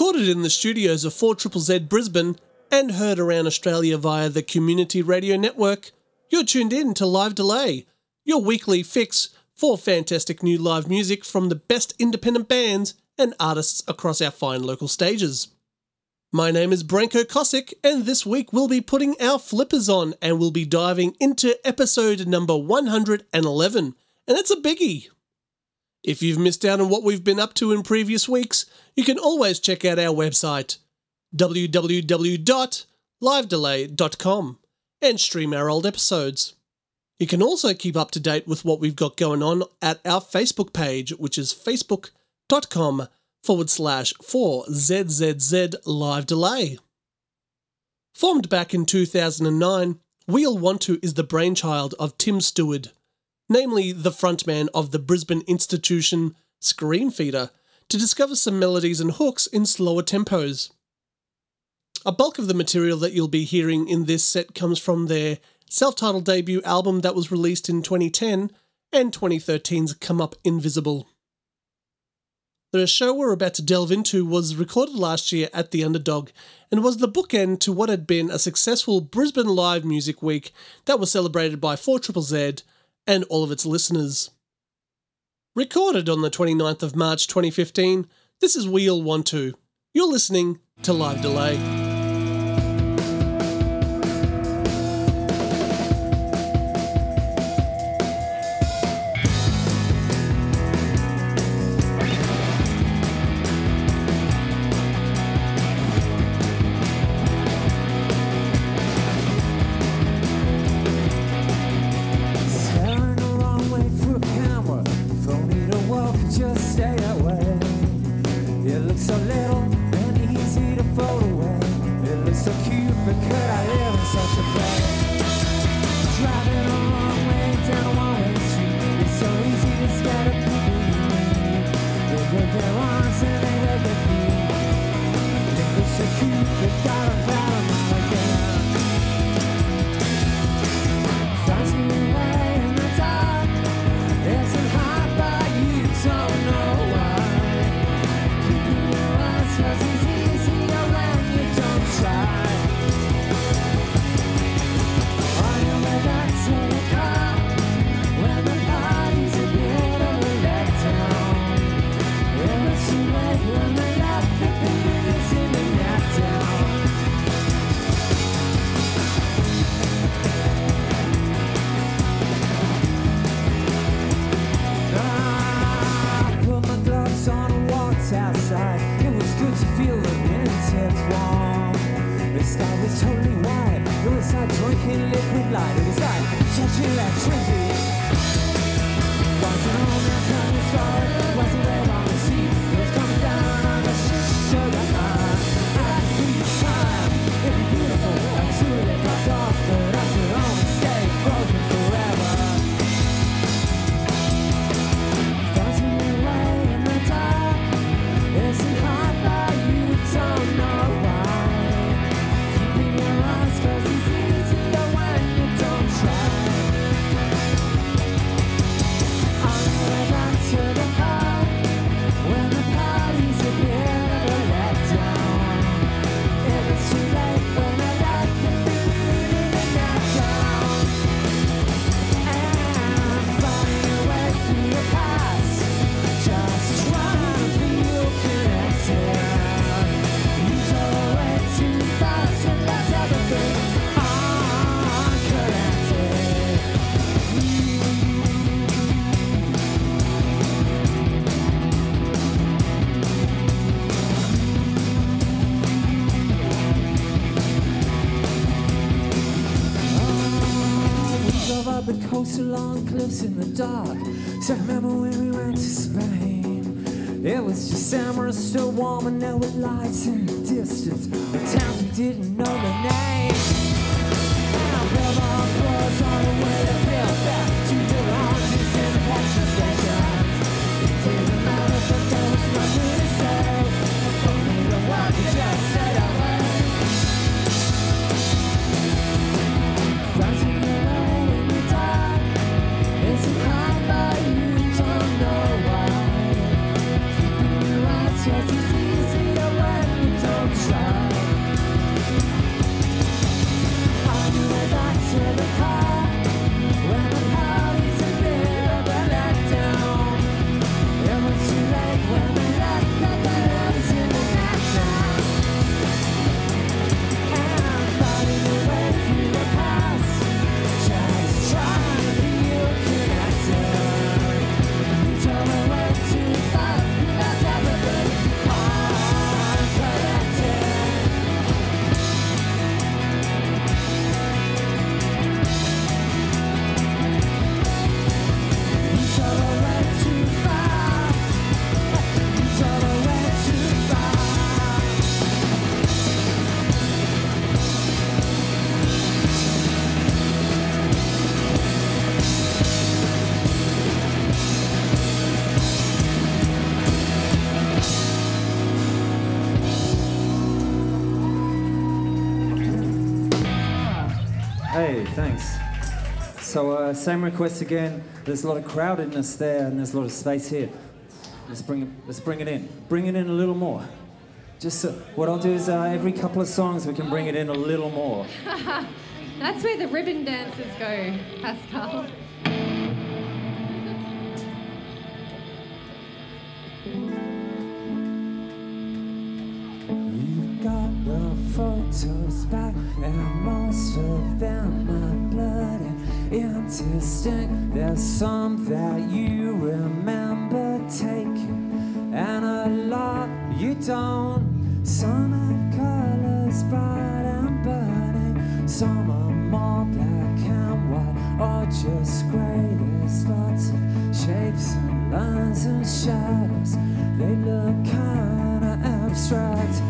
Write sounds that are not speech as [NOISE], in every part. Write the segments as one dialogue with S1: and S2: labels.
S1: Recorded in the studios of 4ZZZ Brisbane and heard around Australia via the Community Radio Network, you're tuned in to Live Delay, your weekly fix for fantastic new live music from the best independent bands and artists across our fine local stages. My name is Branko Kosick, and this week we'll be putting our flippers on and we'll be diving into episode number 111, and it's a biggie. If you've missed out on what we've been up to in previous weeks, you can always check out our website, www.livedelay.com, and stream our old episodes. You can also keep up to date with what we've got going on at our Facebook page, which is facebook.com forward slash 4ZZZ Live Delay. Formed back in 2009, We All Want To is the brainchild of Tim Steward, namely the frontman of the Brisbane institution Screamfeeder, to discover some melodies and hooks in slower tempos. A bulk of the material that you'll be hearing in this set comes from their self titled debut album that was released in 2010 and 2013's Come Up Invisible. The show we're about to delve into was recorded last year at the Underdog and was the bookend to what had been a successful Brisbane Live Music Week that was celebrated by 4ZZZ and all of its listeners. Recorded on the 29th of March 2015, this is We All Want To. You're listening to Live Delay.
S2: Along in the dark. So I remember when we went to Spain. It was December, still warm and there were lights in the distance. The towns we didn't So, uh, same request again. There's a lot of crowdedness there, and there's a lot of space here. Let's bring it. Let's bring it in. Bring it in a little more. Just uh, what I'll do is uh, every couple of songs we can bring it in a little more. [LAUGHS]
S3: That's where the ribbon dancers go, Pascal.
S2: You've got the photos back, and There's some that you remember taking, and a lot you don't. Some have colors bright and burning, some are more black and white, or just grey. There's lots of shapes and lines and shadows. They look kinda abstract.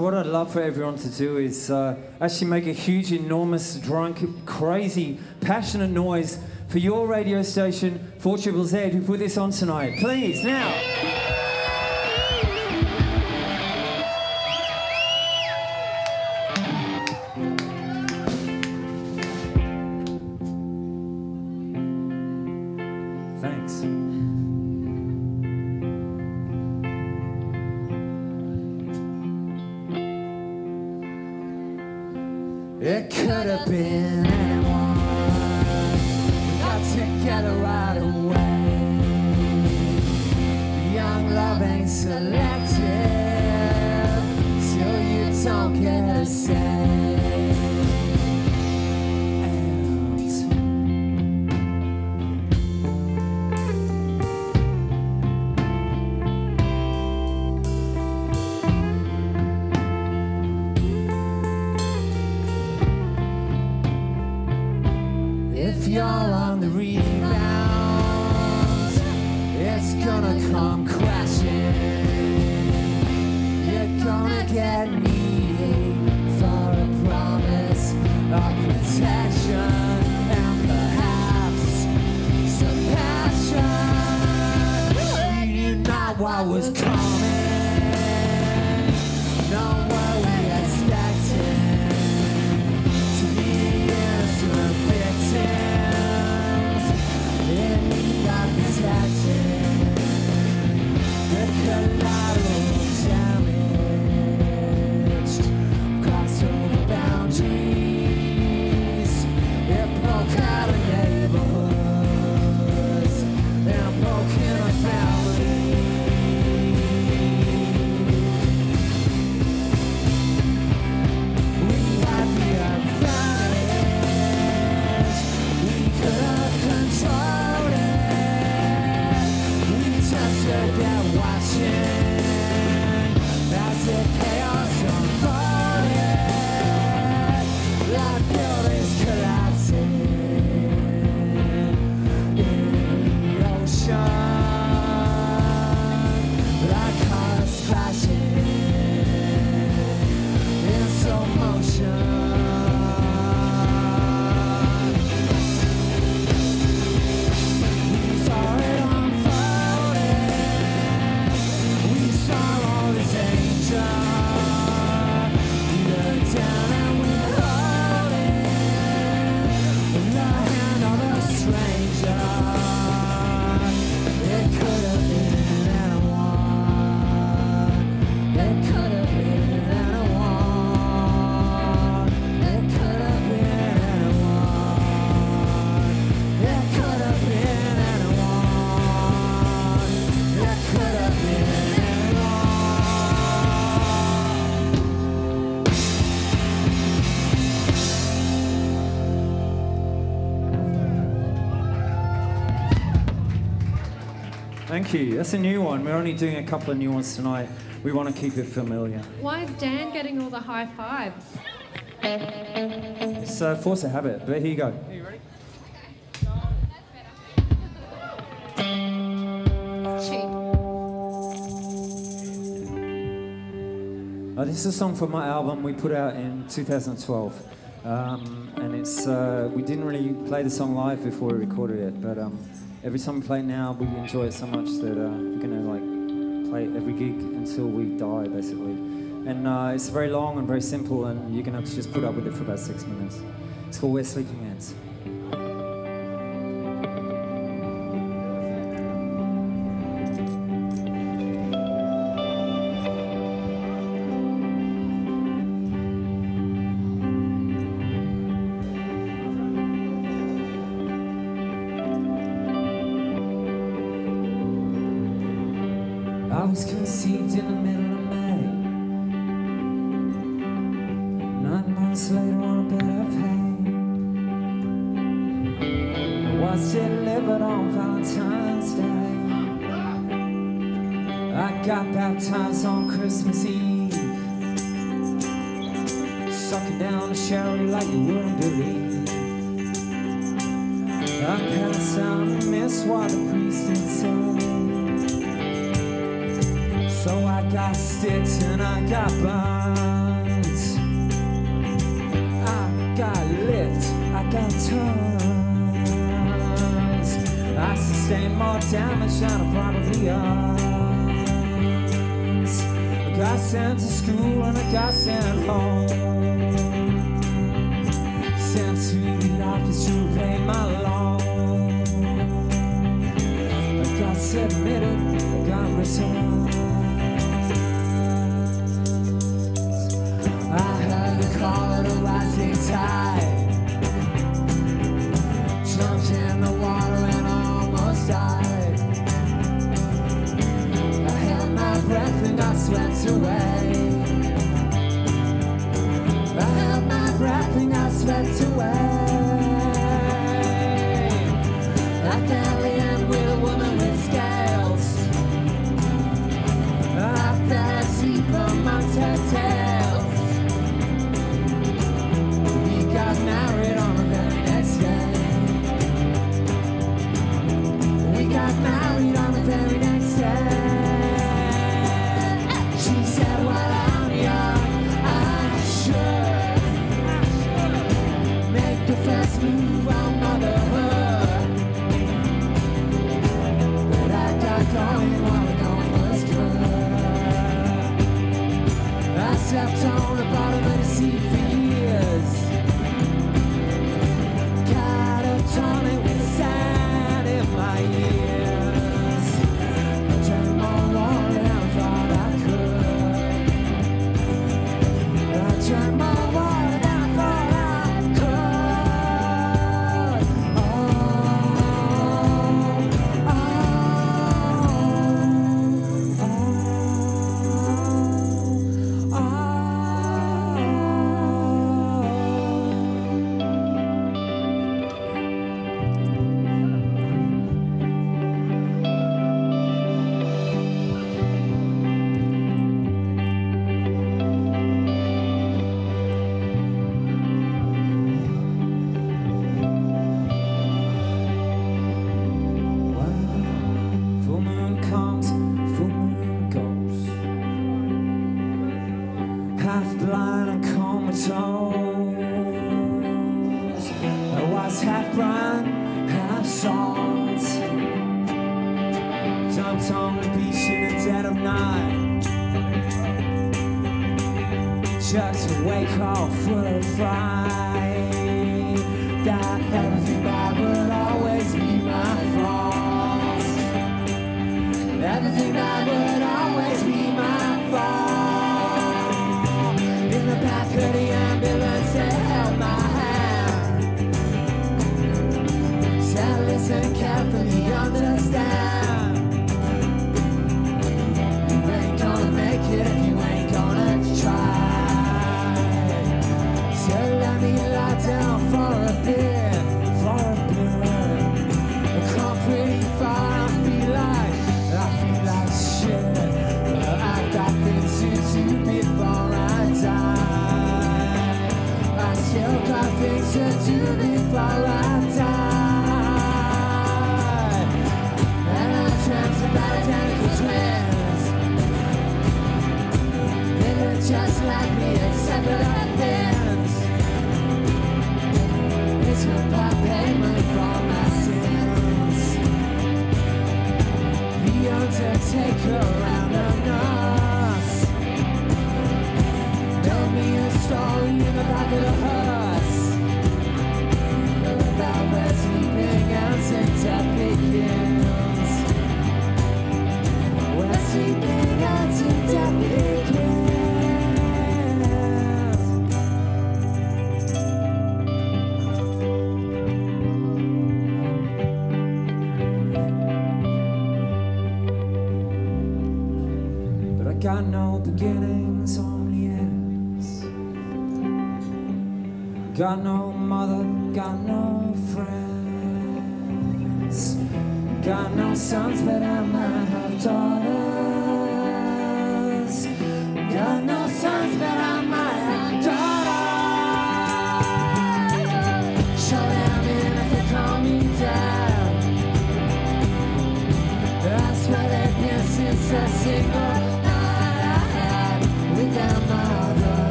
S2: So what I'd love for everyone to do is uh, actually make a huge, enormous, drunk, crazy, passionate noise for your radio station, 4 Triple Z, who put this on tonight. Please, now. Not what
S4: Thank you. That's a new one. We're only doing a couple of new ones tonight. We want to keep it familiar.
S3: Why is Dan getting all the high fives?
S4: It's uh, force of habit, but here you go.
S3: Cheap.
S4: Uh, this is a song from my album we put out in 2012. Um, and it's uh, we didn't really play the song live before we recorded it, but um, every time we play now, we enjoy it so much that uh, we're gonna like play every gig until we die, basically. And uh, it's very long and very simple, and you're gonna have to just put up with it for about six minutes. It's called We're Sleeping Ants.
S2: Out and missed what the priest had said. So I got sticks and I got burns. I got licked, I got turns. I sustained more damage than I probably earns. I got sent to school and I got sent home. Sent to the office to pay my loan. Submitted, returned. I heard the call of the rising tide.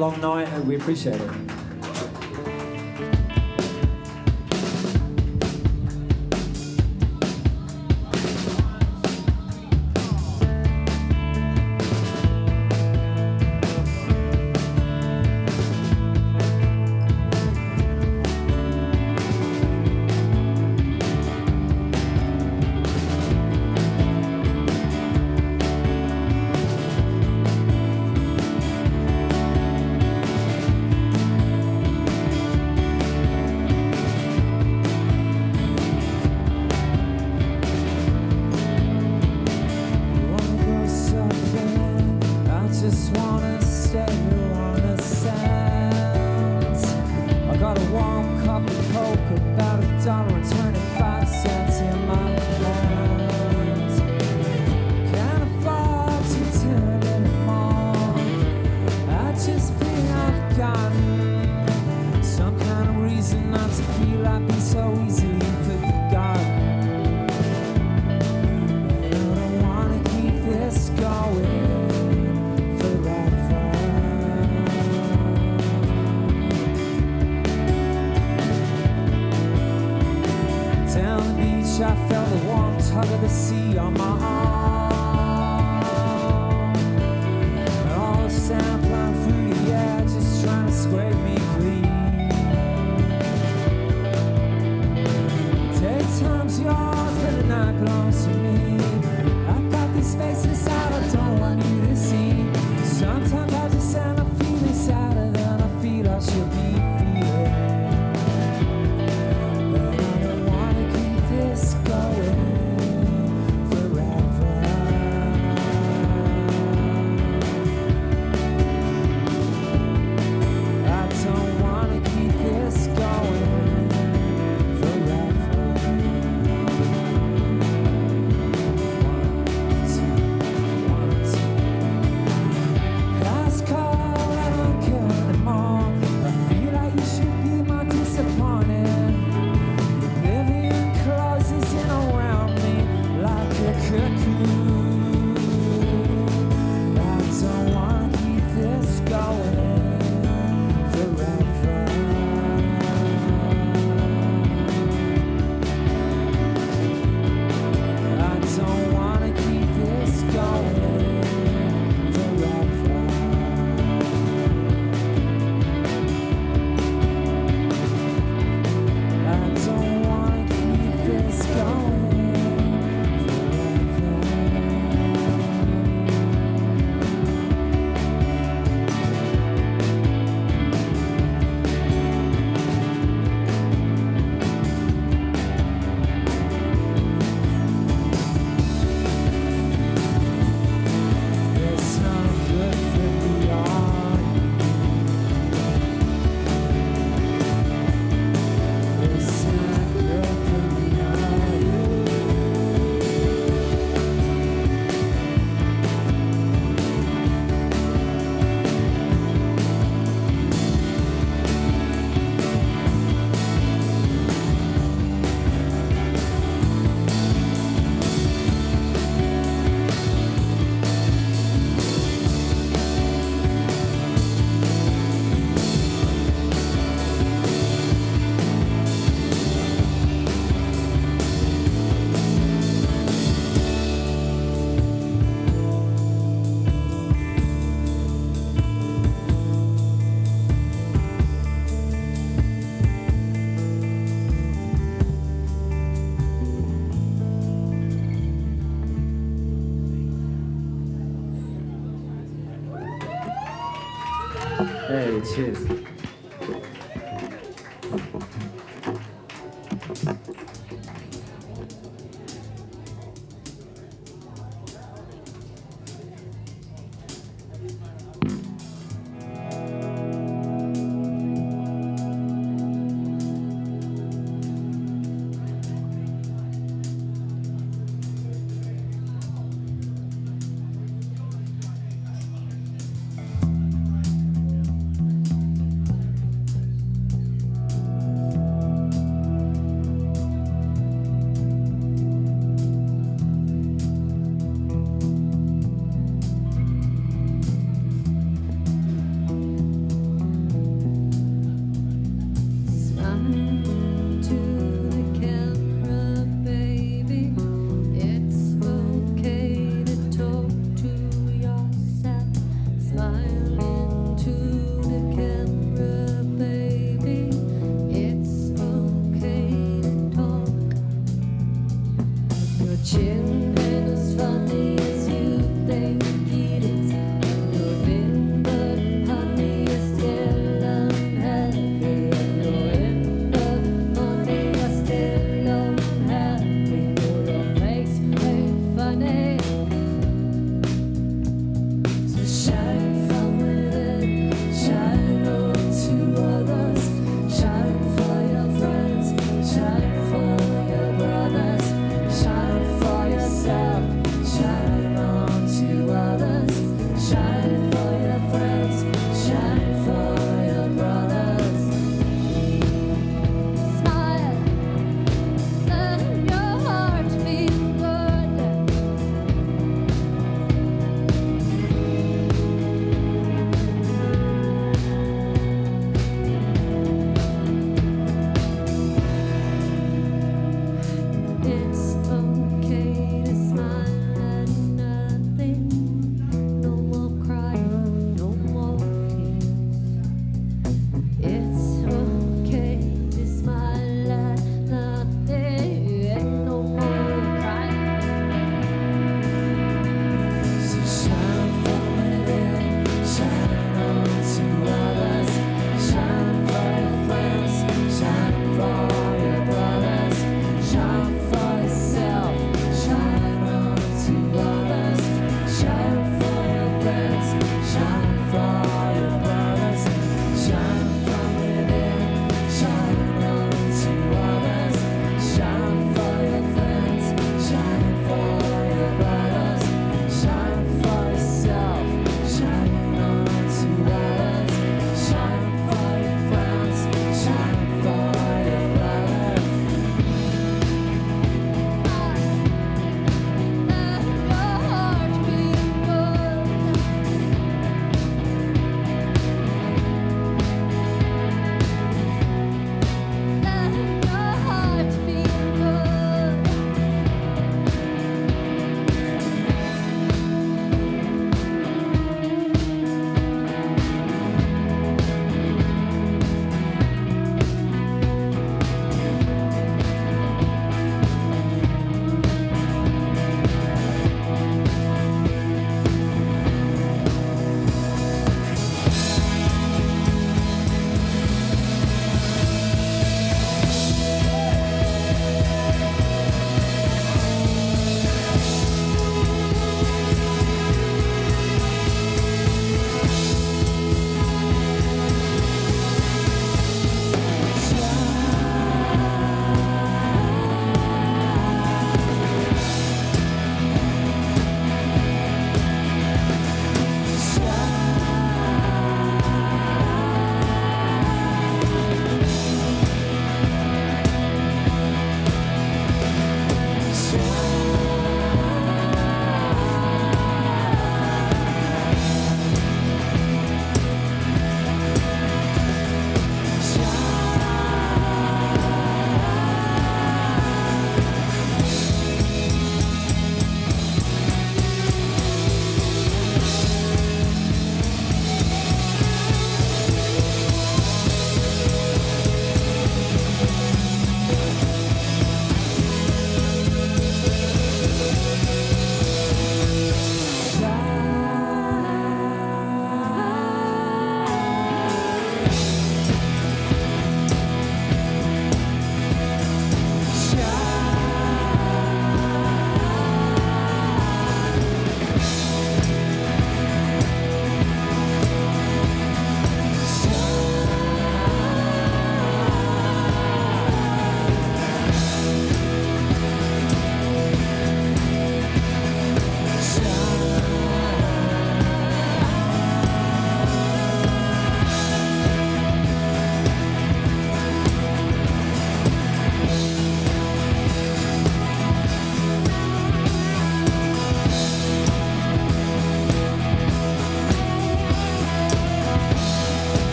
S2: Long night and we appreciate it. Cheers.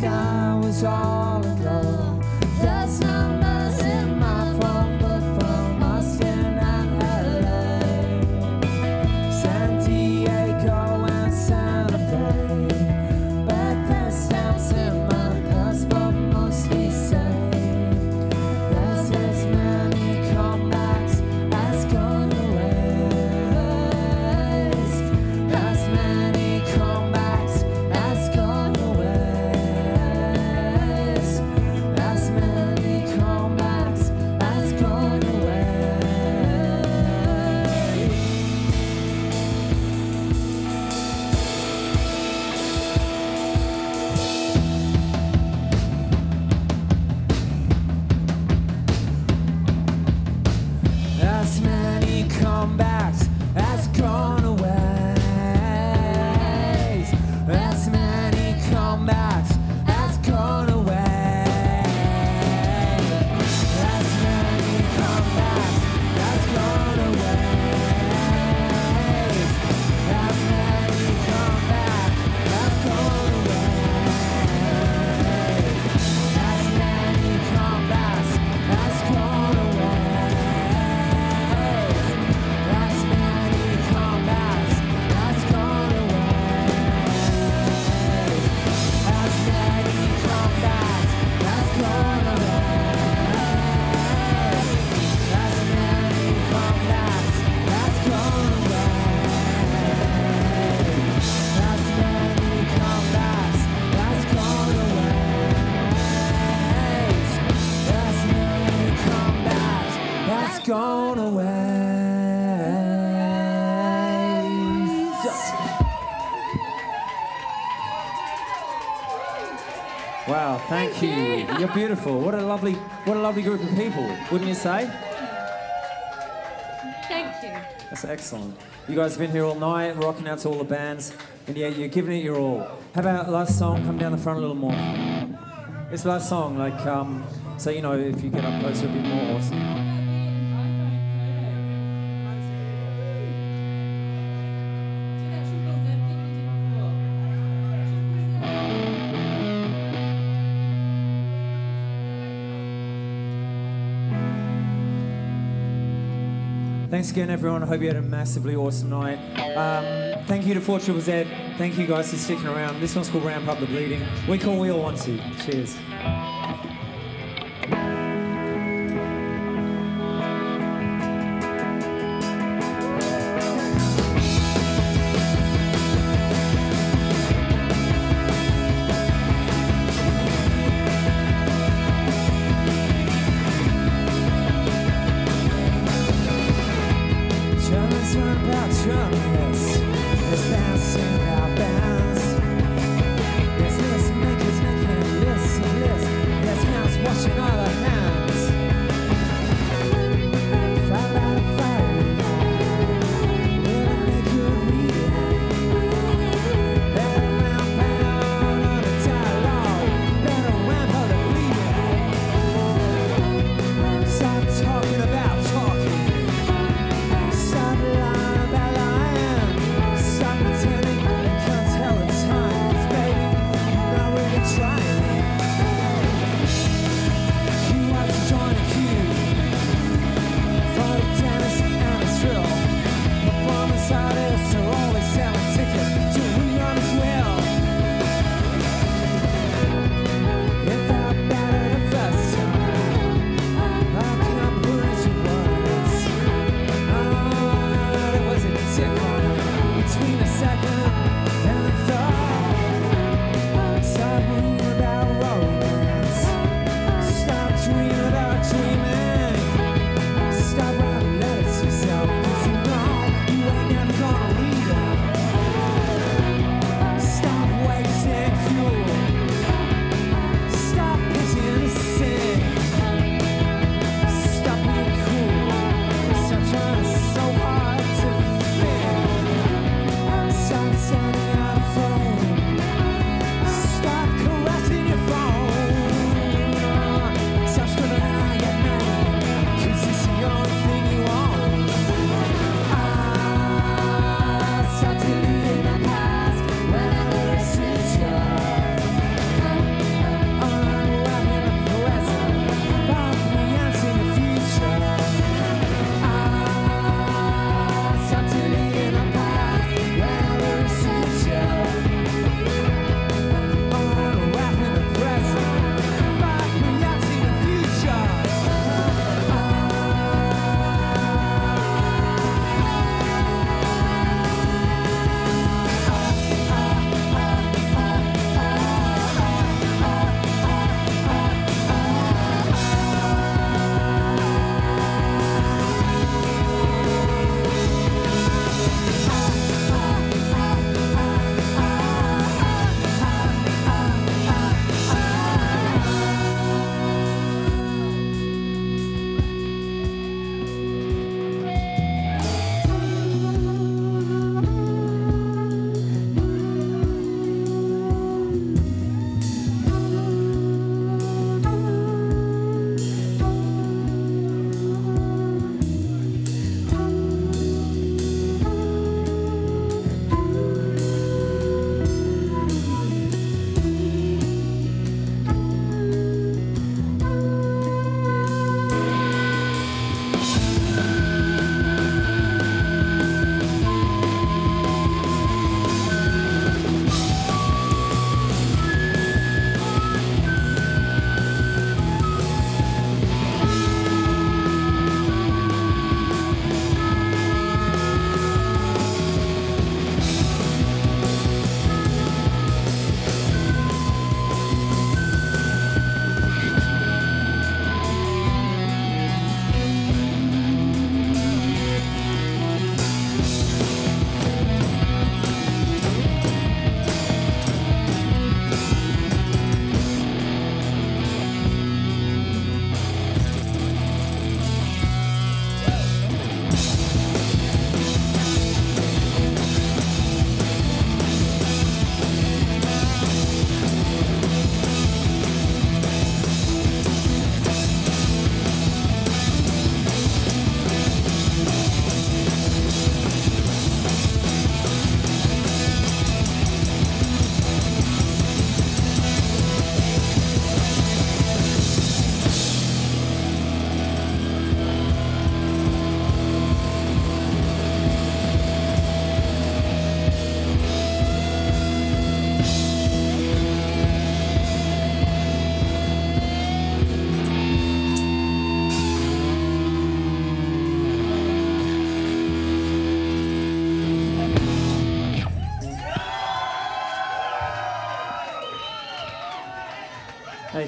S2: Sky was all aglow. Wow, thank you. You're beautiful. What a lovely, what a lovely group of people, wouldn't you say?
S3: Thank Thank you.
S2: That's excellent. You guys have been here all night, rocking out to all the bands, and yeah, you're giving it your all. How about last song? Come down the front a little more. This last song, like, um, so you know, if you get up closer, it'll be more awesome. Thanks again, everyone. I hope you had a massively awesome night. Um, thank you to Four Triple Z. Thank you guys for sticking around. This one's called Ramp Up the Bleeding. We call We All Want to. Cheers.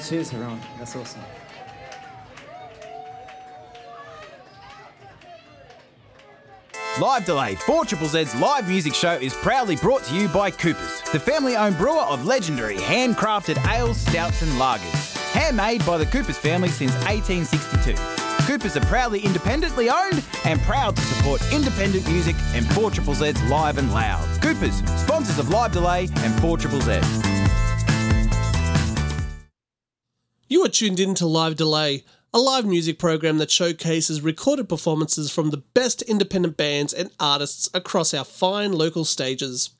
S4: Cheers. That's awesome.
S5: Live Delay, 4 Triple Z's live music show is proudly brought to you by Coopers, the family owned brewer of legendary handcrafted ales, stouts, and lagers. Handmade by the Coopers family since 1862. Coopers are proudly independently owned and proud to support independent music and 4 Triple Z's live and loud. Coopers, sponsors of Live Delay and 4 Triple Z's.
S1: Tuned in to Live Delay, a live music program that showcases recorded performances from the best independent bands and artists across our fine local stages.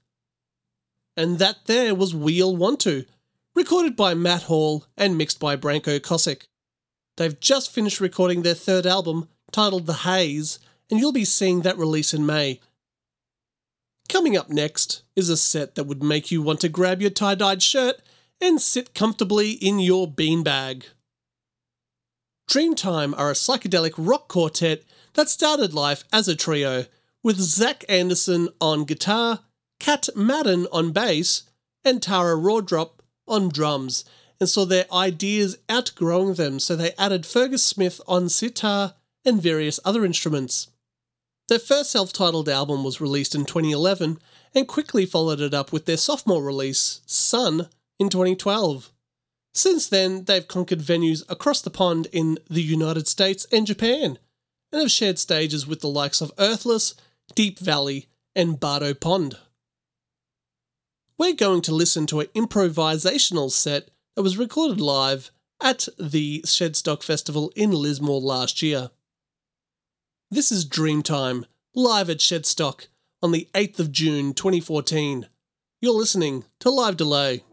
S1: And that there was We All Want To, recorded by Matt Hall and mixed by Branko Kosick. They've just finished recording their third album, titled The Haze, and you'll be seeing that release in May. Coming up next is a set that would make you want to grab your tie dyed shirt and sit comfortably in your beanbag. Dreamtime are a psychedelic rock quartet that started life as a trio, with Zach Anderson on guitar, Kat Madden on bass, and Tara Rawdrop on drums, and saw their ideas outgrowing them, so they added Fergus Smith on sitar and various other instruments. Their first self titled album was released in 2011 and quickly followed it up with their sophomore release, Sun, in 2012. Since then, they've conquered venues across the pond in the United States and Japan, and have shared stages with the likes of Earthless, Deep Valley, and Bardo Pond. We're going to listen to an improvisational set that was recorded live at the Shedstock Festival in Lismore last year. This is Dreamtime, live at Shedstock on the 8th of June 2014. You're listening to Live Delay.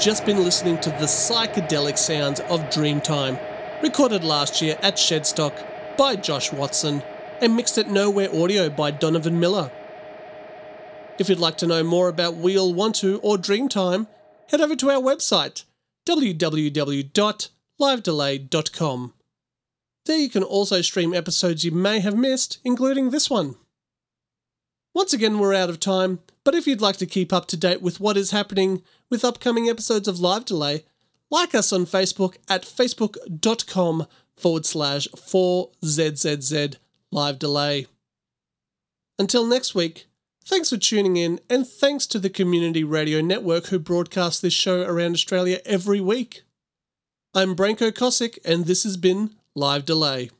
S1: Just been listening to the psychedelic sounds of Dreamtime, recorded last year at Shedstock by Josh Watson and mixed at Nowhere Audio by Donovan Miller. If you'd like to know more about We All Want To or Dreamtime, head over to our website www.livedelay.com. There you can also stream episodes you may have missed, including this one. Once again, we're out of time, but if you'd like to keep up to date with what is happening with upcoming episodes of Live Delay, like us on Facebook at facebook.com forward slash 4ZZZ Live Delay. Until next week, thanks for tuning in, and thanks to the Community Radio Network who broadcast this show around Australia every week. I'm Branko Kosick, and this has been Live Delay.